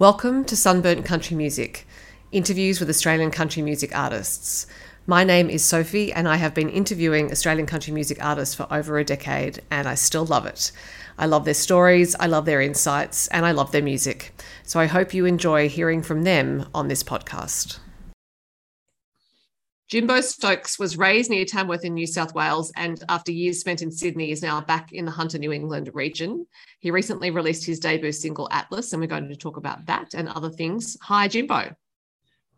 Welcome to Sunburnt Country Music, interviews with Australian country music artists. My name is Sophie, and I have been interviewing Australian country music artists for over a decade, and I still love it. I love their stories, I love their insights, and I love their music. So I hope you enjoy hearing from them on this podcast. Jimbo Stokes was raised near Tamworth in New South Wales and after years spent in Sydney is now back in the Hunter New England region. He recently released his debut single Atlas and we're going to talk about that and other things. Hi Jimbo.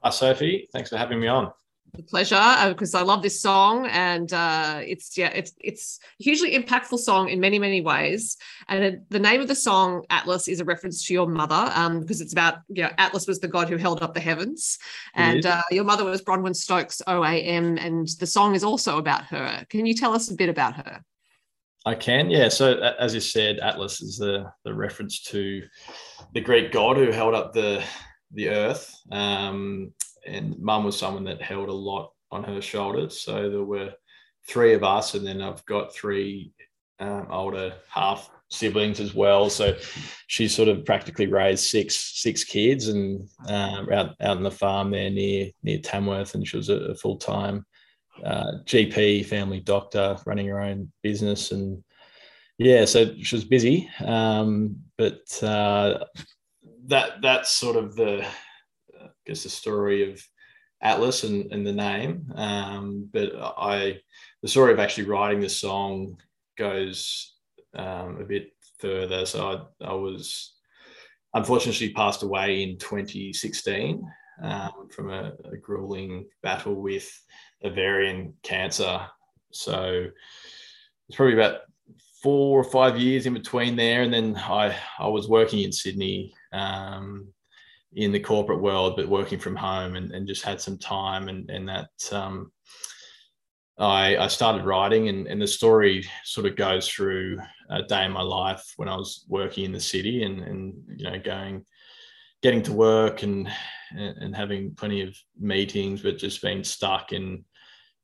Hi Sophie, thanks for having me on a pleasure because uh, I love this song and uh, it's yeah it's it's a hugely impactful song in many many ways and the name of the song Atlas is a reference to your mother um, because it's about you know Atlas was the god who held up the heavens and uh, your mother was Bronwyn Stokes OAM and the song is also about her. Can you tell us a bit about her? I can, yeah. So as you said, Atlas is the the reference to the Greek god who held up the the earth. Um, and mum was someone that held a lot on her shoulders. So there were three of us, and then I've got three um, older half siblings as well. So she sort of practically raised six six kids, and um, out out in the farm there near near Tamworth, and she was a, a full time uh, GP, family doctor, running her own business, and yeah, so she was busy. Um, but uh, that that's sort of the guess the story of Atlas and, and the name. Um, but I, the story of actually writing the song goes um, a bit further. So I, I was unfortunately passed away in 2016 um, from a, a, grueling battle with ovarian cancer. So it's probably about four or five years in between there. And then I, I was working in Sydney um, in the corporate world, but working from home and, and just had some time and, and that um, I, I started writing and, and the story sort of goes through a day in my life when I was working in the city and, and you know, going, getting to work and, and having plenty of meetings, but just being stuck in,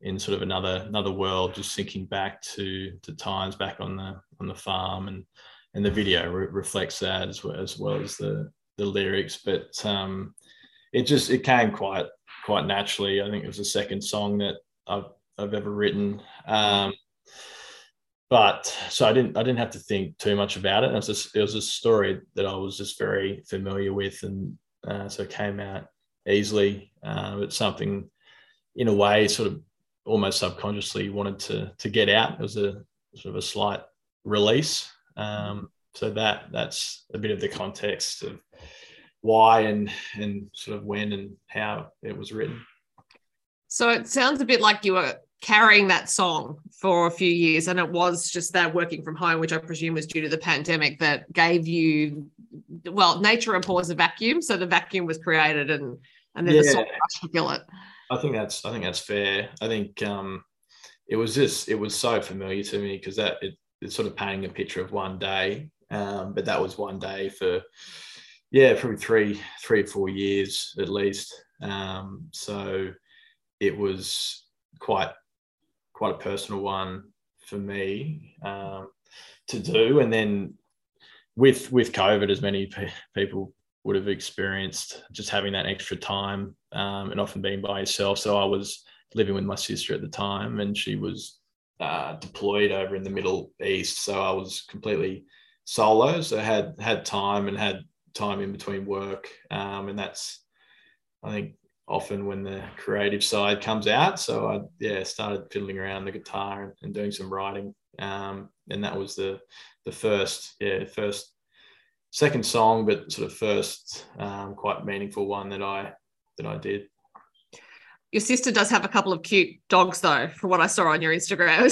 in sort of another, another world, just thinking back to, to times back on the, on the farm. And, and the video re- reflects that as well, as well as the, the lyrics, but um, it just it came quite quite naturally. I think it was the second song that I've I've ever written. Um, but so I didn't I didn't have to think too much about it. it was just, it was a story that I was just very familiar with, and uh, so it came out easily. Uh, it's something in a way sort of almost subconsciously wanted to to get out. It was a sort of a slight release. Um, so that that's a bit of the context of why and and sort of when and how it was written. So it sounds a bit like you were carrying that song for a few years and it was just that working from home which i presume was due to the pandemic that gave you well nature abhors a vacuum so the vacuum was created and and then yeah. the song to fill it i think that's i think that's fair i think um it was just it was so familiar to me because that it, it's sort of painting a picture of one day um, but that was one day for, yeah, probably three, three or four years at least. Um, so it was quite, quite a personal one for me um, to do. And then with with COVID, as many pe- people would have experienced, just having that extra time um, and often being by yourself. So I was living with my sister at the time, and she was uh, deployed over in the Middle East. So I was completely solo, so had had time and had time in between work, um, and that's I think often when the creative side comes out. So I yeah started fiddling around the guitar and, and doing some writing, um, and that was the the first yeah first second song, but sort of first um, quite meaningful one that I that I did. Your sister does have a couple of cute dogs, though, from what I saw on your Instagram.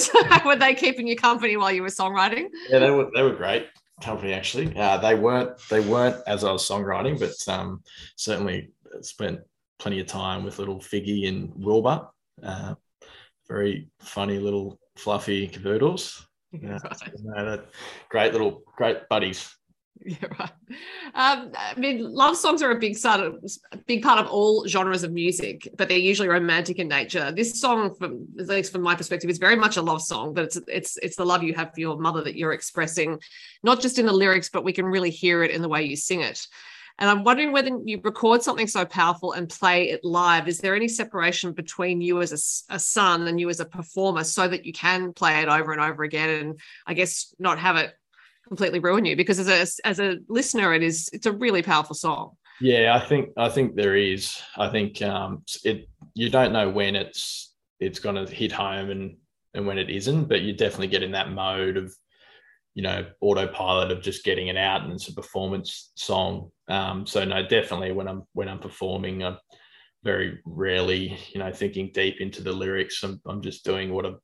were they keeping you company while you were songwriting? Yeah, they were. They were great company actually. Uh, they weren't they weren't as I was songwriting, but um, certainly spent plenty of time with little Figgy and Wilbur. Uh, very funny little fluffy cavoodles. Yeah, right. great little great buddies. Yeah, right. Um, I mean, love songs are a big part of big part of all genres of music, but they're usually romantic in nature. This song, from at least from my perspective, is very much a love song, but it's it's it's the love you have for your mother that you're expressing, not just in the lyrics, but we can really hear it in the way you sing it. And I'm wondering whether you record something so powerful and play it live. Is there any separation between you as a, a son and you as a performer so that you can play it over and over again and I guess not have it completely ruin you? Because as a as a listener, it is it's a really powerful song. Yeah, I think I think there is. I think um, it you don't know when it's it's going to hit home and and when it isn't, but you definitely get in that mode of you know autopilot of just getting it out and it's a performance song um, so no definitely when i'm when i'm performing i'm very rarely you know thinking deep into the lyrics i'm, I'm just doing what i've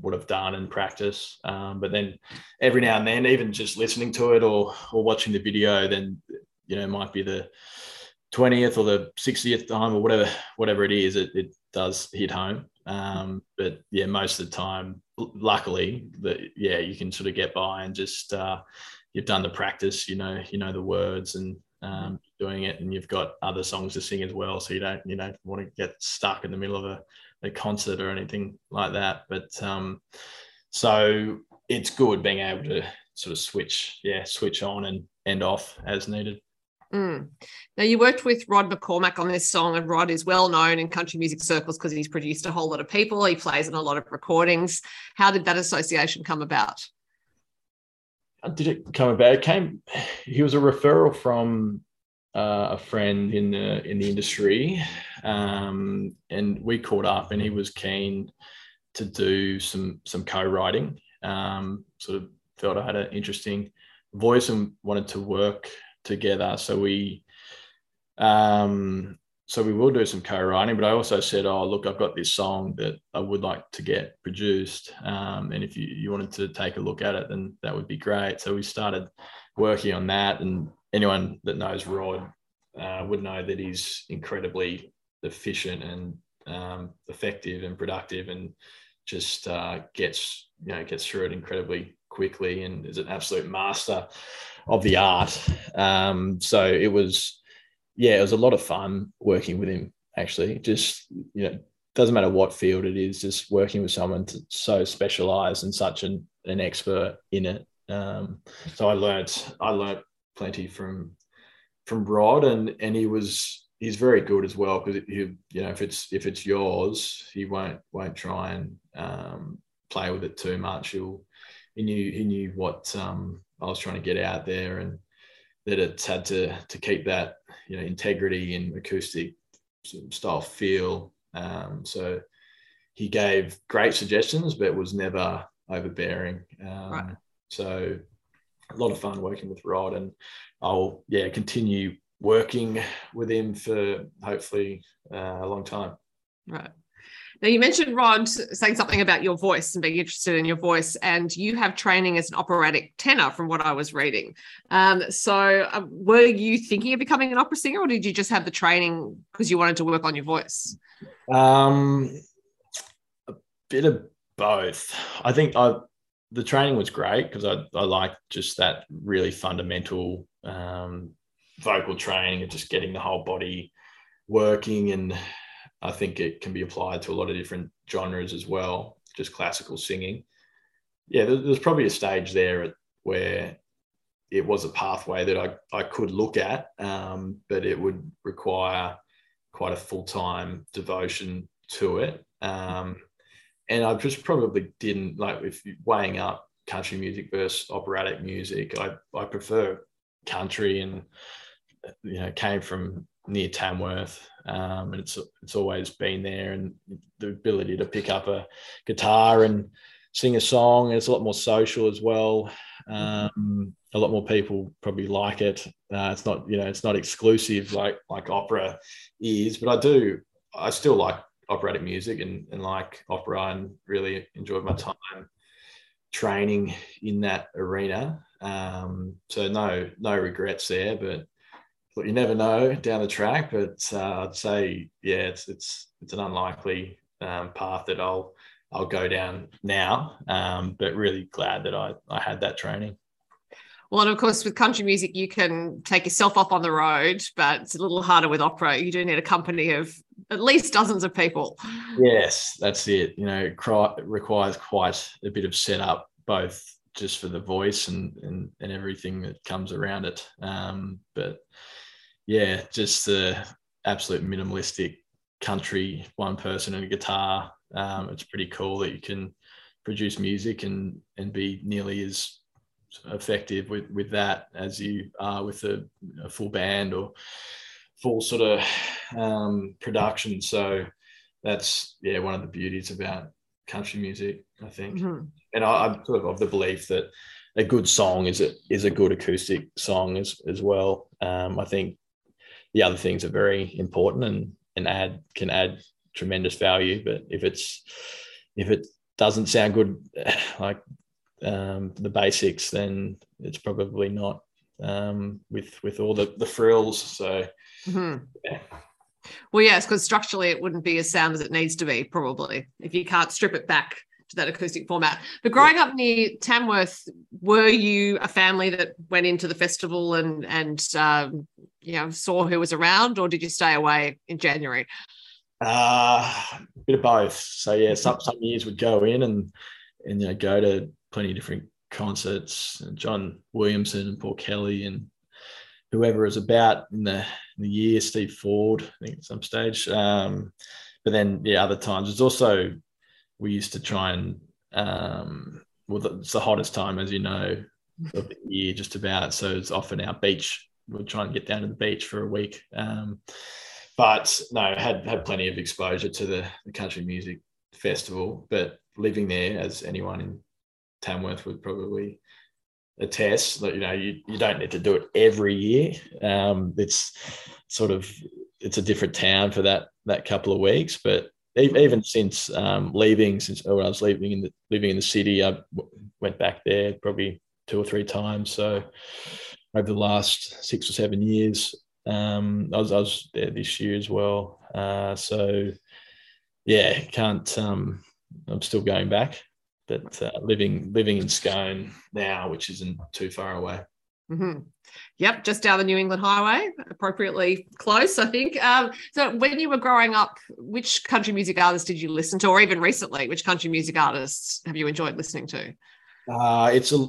what i've done in practice. Um, but then every now and then even just listening to it or or watching the video then you know might be the 20th or the 60th time or whatever whatever it is it, it does hit home. Um, but yeah most of the time luckily that yeah you can sort of get by and just uh, you've done the practice you know you know the words and um, doing it and you've got other songs to sing as well. So you don't you don't want to get stuck in the middle of a, a concert or anything like that but um, so it's good being able to sort of switch yeah switch on and end off as needed Mm. Now, you worked with Rod McCormack on this song, and Rod is well known in country music circles because he's produced a whole lot of people. He plays in a lot of recordings. How did that association come about? Did it come about? It came. He was a referral from uh, a friend in the in the industry, um, and we caught up, and he was keen to do some some co-writing. Um, sort of felt I had an interesting voice and wanted to work together. So we, um, so we will do some co-writing. But I also said, oh look, I've got this song that I would like to get produced, um, and if you you wanted to take a look at it, then that would be great. So we started working on that, and anyone that knows Rod uh, would know that he's incredibly efficient and um, effective and productive, and just uh, gets you know gets through it incredibly quickly, and is an absolute master of the art. Um, so it was, yeah, it was a lot of fun working with him. Actually, just you know, doesn't matter what field it is, just working with someone so specialized and such an, an expert in it. Um, so I learned I learned plenty from from Rod, and and he was he's very good as well because you you know if it's if it's yours, he won't won't try and um, play with it too much. He'll he knew he knew what um, I was trying to get out there and that it's had to to keep that you know integrity and acoustic style feel. Um, so he gave great suggestions, but was never overbearing. Um, right. So a lot of fun working with Rod, and I'll yeah continue working with him for hopefully uh, a long time. Right. Now, you mentioned Rod saying something about your voice and being interested in your voice, and you have training as an operatic tenor from what I was reading. Um, so, uh, were you thinking of becoming an opera singer, or did you just have the training because you wanted to work on your voice? Um, a bit of both. I think I, the training was great because I, I like just that really fundamental um, vocal training and just getting the whole body working and I think it can be applied to a lot of different genres as well, just classical singing. Yeah, there's probably a stage there where it was a pathway that I, I could look at, um, but it would require quite a full time devotion to it. Um, and I just probably didn't like if weighing up country music versus operatic music. I, I prefer country and you know came from near Tamworth, um, and it's it's always been there. And the ability to pick up a guitar and sing a song, it's a lot more social as well. Um, a lot more people probably like it. Uh, it's not you know it's not exclusive like like opera is, but I do I still like operatic music and, and like opera and really enjoyed my time training in that arena. Um, so no no regrets there, but you never know down the track. But uh, I'd say, yeah, it's it's it's an unlikely um, path that I'll I'll go down now. Um, but really glad that I I had that training. Well, and of course, with country music, you can take yourself off on the road, but it's a little harder with opera. You do need a company of at least dozens of people. Yes, that's it. You know, it requires quite a bit of setup, both just for the voice and and, and everything that comes around it. Um, but yeah, just the absolute minimalistic country, one person and a guitar. Um, it's pretty cool that you can produce music and and be nearly as effective with with that as you are with a, a full band or full sort of um, production. So that's yeah one of the beauties about country music, I think. Mm-hmm. And I, am sort of of the belief that a good song is a is a good acoustic song as as well. Um, I think the other things are very important and and add can add tremendous value. But if it's if it doesn't sound good, like um, the basics, then it's probably not um, with with all the the frills. So mm-hmm. yeah. Well, yes, because structurally it wouldn't be as sound as it needs to be, probably, if you can't strip it back to that acoustic format. But growing yeah. up near Tamworth, were you a family that went into the festival and and um, you know saw who was around, or did you stay away in January? Uh, a bit of both. So yeah, some some years would go in and and you know go to plenty of different concerts. John Williamson and Paul Kelly and whoever is about in the, in the year, Steve Forde, I think at some stage. Um, but then, yeah, other times it's also we used to try and um, well, it's the hottest time, as you know, of the year, just about. So it's often our beach. We'll try and get down to the beach for a week. Um, but no, had had plenty of exposure to the, the country music festival. But living there, as anyone in Tamworth would probably attest that you know you, you don't need to do it every year. Um, it's sort of it's a different town for that that couple of weeks, but even since um, leaving, since when I was living in the living in the city, I went back there probably two or three times. So over the last six or seven years, um, I was I was there this year as well. Uh, so yeah, can't. Um, I'm still going back but uh, living living in Scone now, which isn't too far away. Mm-hmm. Yep, just down the New England Highway, appropriately close, I think. Um, so, when you were growing up, which country music artists did you listen to, or even recently, which country music artists have you enjoyed listening to? Uh, it's a,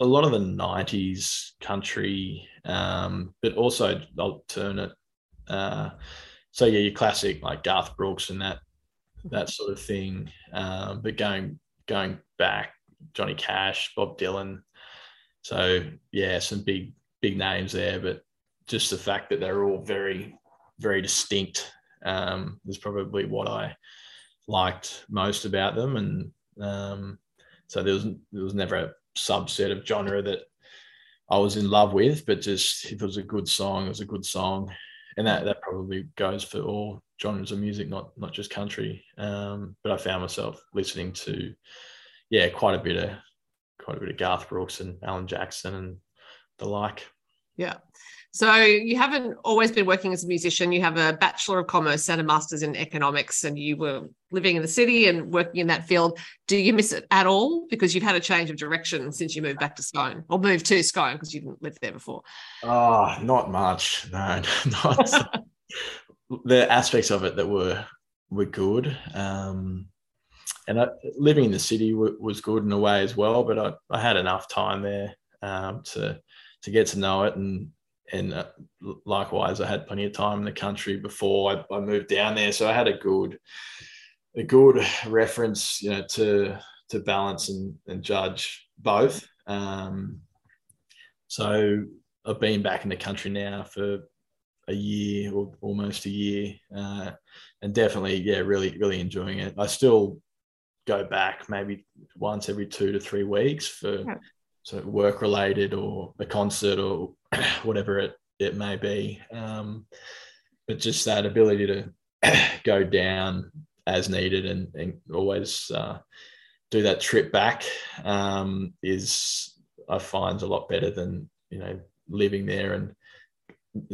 a lot of the 90s country, um, but also alternate. Uh, so, yeah, your classic like Garth Brooks and that that sort of thing. Um, but going going back, Johnny Cash, Bob Dylan. So yeah, some big big names there, but just the fact that they're all very very distinct um, is probably what I liked most about them, and um, so there was there was never a subset of genre that I was in love with, but just if it was a good song, it was a good song, and that that probably goes for all genres of music, not not just country. Um, but I found myself listening to, yeah, quite a bit of quite a bit of Garth Brooks and Alan Jackson and the like. Yeah. So you haven't always been working as a musician. You have a Bachelor of Commerce and a Master's in Economics, and you were living in the city and working in that field. Do you miss it at all? Because you've had a change of direction since you moved back to Scone or moved to Scone because you didn't live there before. Oh, not much. No, not the aspects of it that were were good. Um, and I, living in the city w- was good in a way as well. But I, I had enough time there um, to to get to know it, and and uh, likewise, I had plenty of time in the country before I, I, moved down there, so I had a good a good reference, you know, to to balance and, and judge both. Um, so I've been back in the country now for a year or almost a year, uh, and definitely, yeah, really, really enjoying it. I still go back maybe once every two to three weeks for yeah. so work related or a concert or whatever it it may be. Um, but just that ability to go down as needed and, and always uh, do that trip back um, is I find a lot better than you know living there and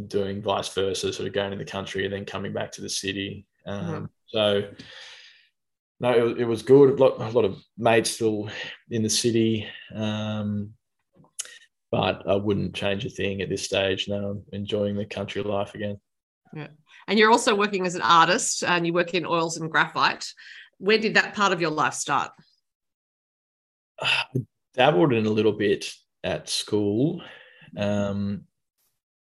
doing vice versa, sort of going to the country and then coming back to the city. Um, mm-hmm. So, no, it, it, was good. A lot, a lot, of mates still in the city, um, but I wouldn't change a thing at this stage. Now I'm enjoying the country life again. Yeah. And you're also working as an artist and you work in oils and graphite. Where did that part of your life start? I dabbled in a little bit at school. Um,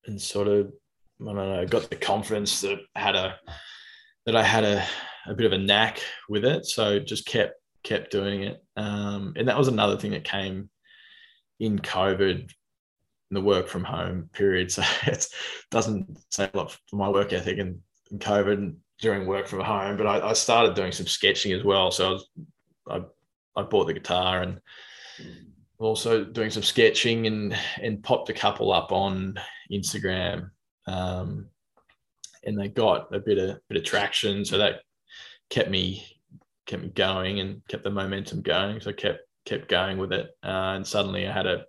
and sort of I don't know, got the confidence that had a that I had a, a bit of a knack with it. So just kept kept doing it. Um, and that was another thing that came in COVID, the work from home period. So it doesn't say a lot for my work ethic in, in COVID during work from home, but I, I, started doing some sketching as well. So I was I, I bought the guitar and also doing some sketching and and popped a couple up on Instagram. Um, and they got a bit of bit of traction. So that kept me kept me going and kept the momentum going. So I kept kept going with it. Uh, and suddenly I had a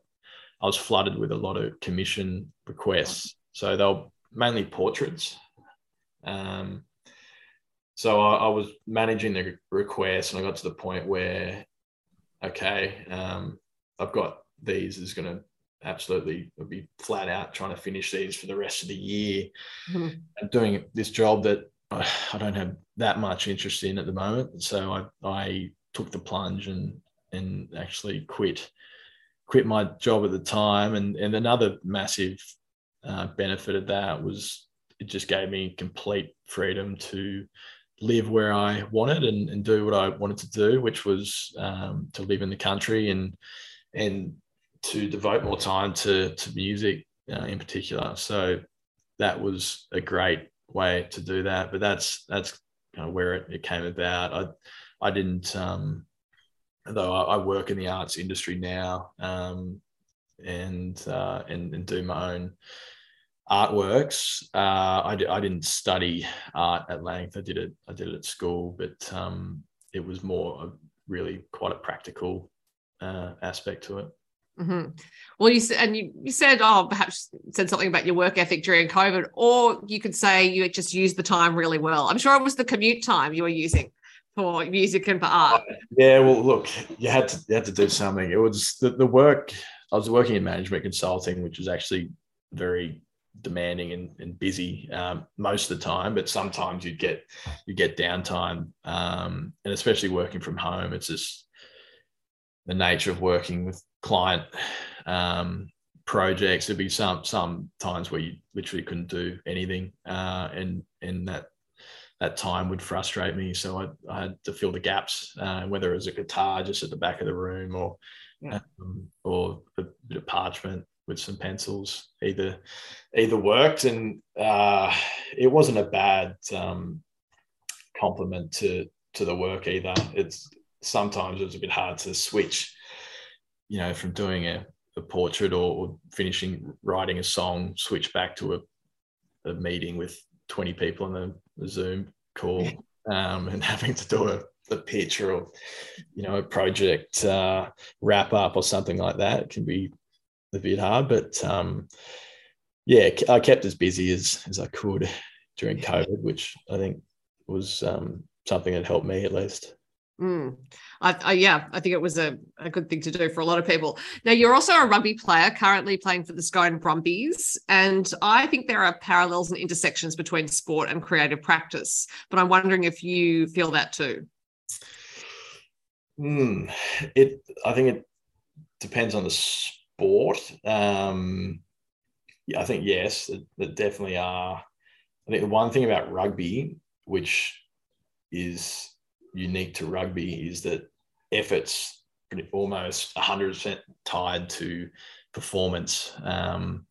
I was flooded with a lot of commission requests. So they were mainly portraits. Um, so I, I, was managing the requests and I got to the point where, okay, um, I've got these is going to absolutely be flat out trying to finish these for the rest of the year. Mm-hmm. I'm doing this job that I don't have that much interest in at the moment. So I, I took the plunge and and actually quit quit my job at the time. And and another massive uh, benefit of that was it just gave me complete freedom to live where I wanted and, and do what I wanted to do, which was um, to live in the country and and to devote more time to to music uh, in particular. So that was a great way to do that. But that's that's kind of where it, it came about. I I didn't um, though I, I, work in the arts industry now um, and, uh, and and do my own artworks. Uh, I, I didn't study art at length. I did it. I did it at school, but um, it was more really quite a practical uh, aspect to it. Mm-hmm. Well, you said, and you, you said, oh, perhaps said something about your work ethic during COVID, or you could say you just used the time really well. I'm sure it was the commute time you were using for music and for art. Yeah, well, look, you had to you had to do something. It was the, the work. I was working in management consulting, which was actually very demanding and, and busy um, most of the time. But sometimes you'd get you get downtime, um, and especially working from home, it's just the nature of working with client um, projects. There'd be some some times where you literally couldn't do anything, uh, and and that that time would frustrate me. So I, I had to fill the gaps, uh, whether it was a guitar just at the back of the room or yeah. um, or a bit of parchment with some pencils. Either either worked, and uh, it wasn't a bad um, complement to to the work either. It's sometimes it was a bit hard to switch you know, from doing a, a portrait or, or, finishing writing a song, switch back to a, a meeting with 20 people on a Zoom call um, and having to do a, a pitch or, you know, a project uh, wrap up or something like that it can be a bit hard. But um, yeah, I kept as busy as, as I could during COVID, which I think was um, something that helped me at least. Mm. I, I, yeah, I think it was a, a good thing to do for a lot of people. Now, you're also a rugby player, currently playing for the Scone Brumbies. And I think there are parallels and intersections between sport and creative practice. But I'm wondering if you feel that too. Mm, it, I think it depends on the sport. Um, yeah, I think yes, there definitely are. I think the one thing about rugby, which is unique to rugby is that efforts almost 100% tied to performance um,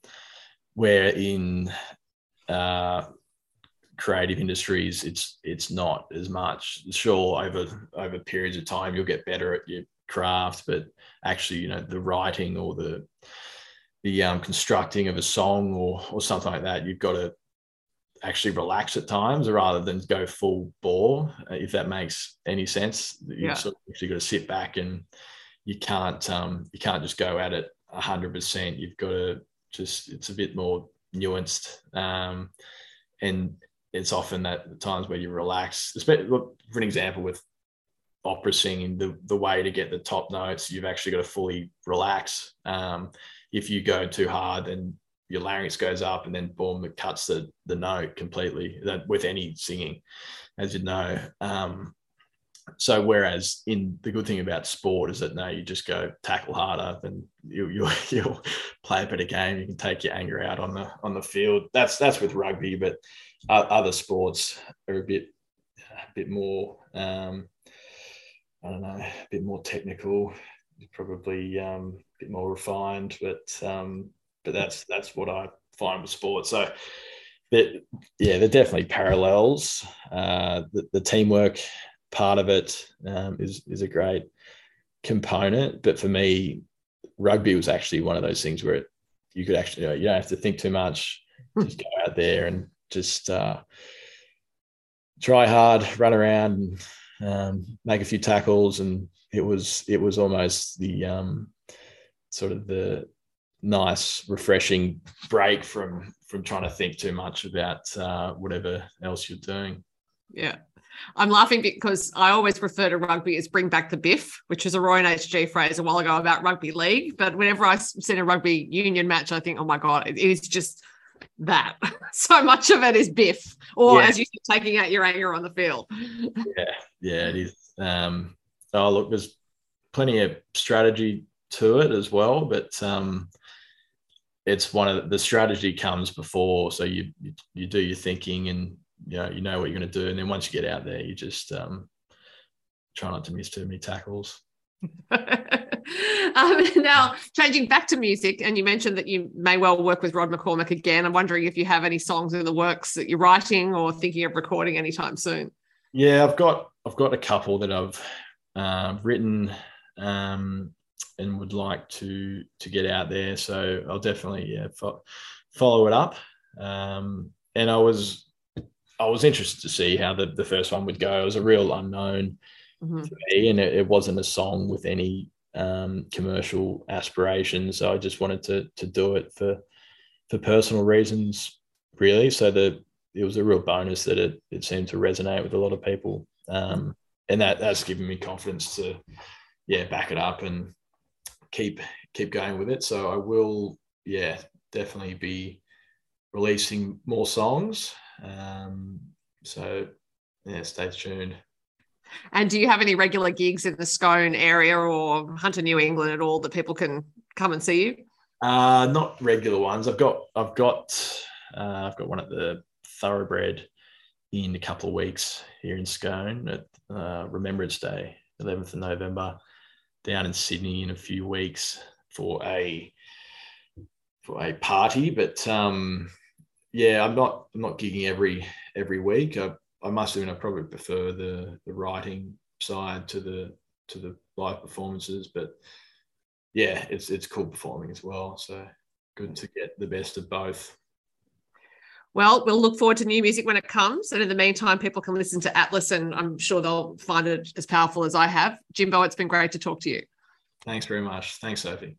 where in uh, creative industries it's it's not as much. Sure over over periods of time you'll get better at your craft but actually you know the writing or the the um, constructing of a song or or something like that you've got to actually relax at times rather than go full bore, uh, if that makes any sense. You yeah. sort of actually got to sit back and you can't um, you can't just go at it hundred percent. You've got to just it's a bit more nuanced. Um, and it's often that the times where you relax, especially for an example with opera singing, the, the way to get the top notes, you've actually got to fully relax. Um, if you go too hard, then your larynx goes up and then boom, it cuts the, the note completely that with any singing, as you know. Um, so whereas in the good thing about sport is that no, you just go tackle harder and you you you'll play a better game. You can take your anger out on the on the field. That's that's with rugby, but other sports are a bit a bit more um, I don't know, a bit more technical, probably um, a bit more refined. But um, but that's that's what I find with sport. So. But yeah, they're definitely parallels. Uh, the, the teamwork part of it um, is is a great component. But for me, rugby was actually one of those things where it, you could actually you, know, you don't have to think too much. Hmm. Just go out there and just uh, try hard, run around, and um, make a few tackles, and it was it was almost the um, sort of the nice, refreshing break from from trying to think too much about uh, whatever else you're doing. Yeah, I'm laughing because I always refer to rugby as bring back the biff, which is a Roy and HG phrase a while ago about rugby league. But whenever I see a rugby union match, I think, oh my God, it is just that. so much of it is biff, or yeah. as you said, taking out your anger on the field. yeah, yeah, it is. Um, oh, look, there's plenty of strategy to it as well, but um, it's one of the, the strategy comes before. So you, you you do your thinking and you know you know what you're going to do, and then once you get out there, you just um, try not to miss too many tackles. um, now, changing back to music, and you mentioned that you may well work with Rod McCormack again. I'm wondering if you have any songs in the works that you're writing or thinking of recording anytime soon. Yeah, I've got I've got a couple that I've uh, written um, and would like to to get out there. So I'll definitely yeah, fo- follow it up. Um, and I was I was interested to see how the, the first one would go. It was a real unknown mm-hmm. to me, and it, it, wasn't a song with any um, commercial aspirations. So I just wanted to to do it for for personal reasons, really. So the it was a real bonus that it it seemed to resonate with a lot of people, um, and that that's given me confidence to yeah back it up and keep keep going with it. So I will yeah definitely be releasing more songs. Um, so yeah, stay tuned. And do you have any regular gigs in the Scone area or Hunter New England at all that people can come and see you? Uh, not regular ones. I've got I've got uh, I've got one at the Thoroughbred in a couple of weeks here in Scone at uh, Remembrance Day, 11th of November, down in Sydney in a few weeks for a for a party. But um, yeah, I'm not I'm not gigging every every week. I, I must admit I probably prefer the the writing side to the to the live performances, but yeah, it's it's cool performing as well. So good to get the best of both. Well, we'll look forward to new music when it comes. And in the meantime, people can listen to Atlas and I'm sure they'll find it as powerful as I have. Jimbo, it's been great to talk to you. Thanks very much. Thanks, Sophie.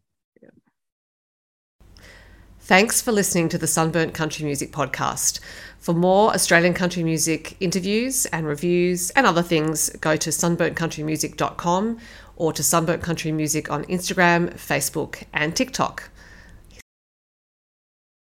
Thanks for listening to the Sunburnt Country Music Podcast. For more Australian country music interviews and reviews and other things, go to sunburntcountrymusic.com or to Sunburnt Country Music on Instagram, Facebook, and TikTok.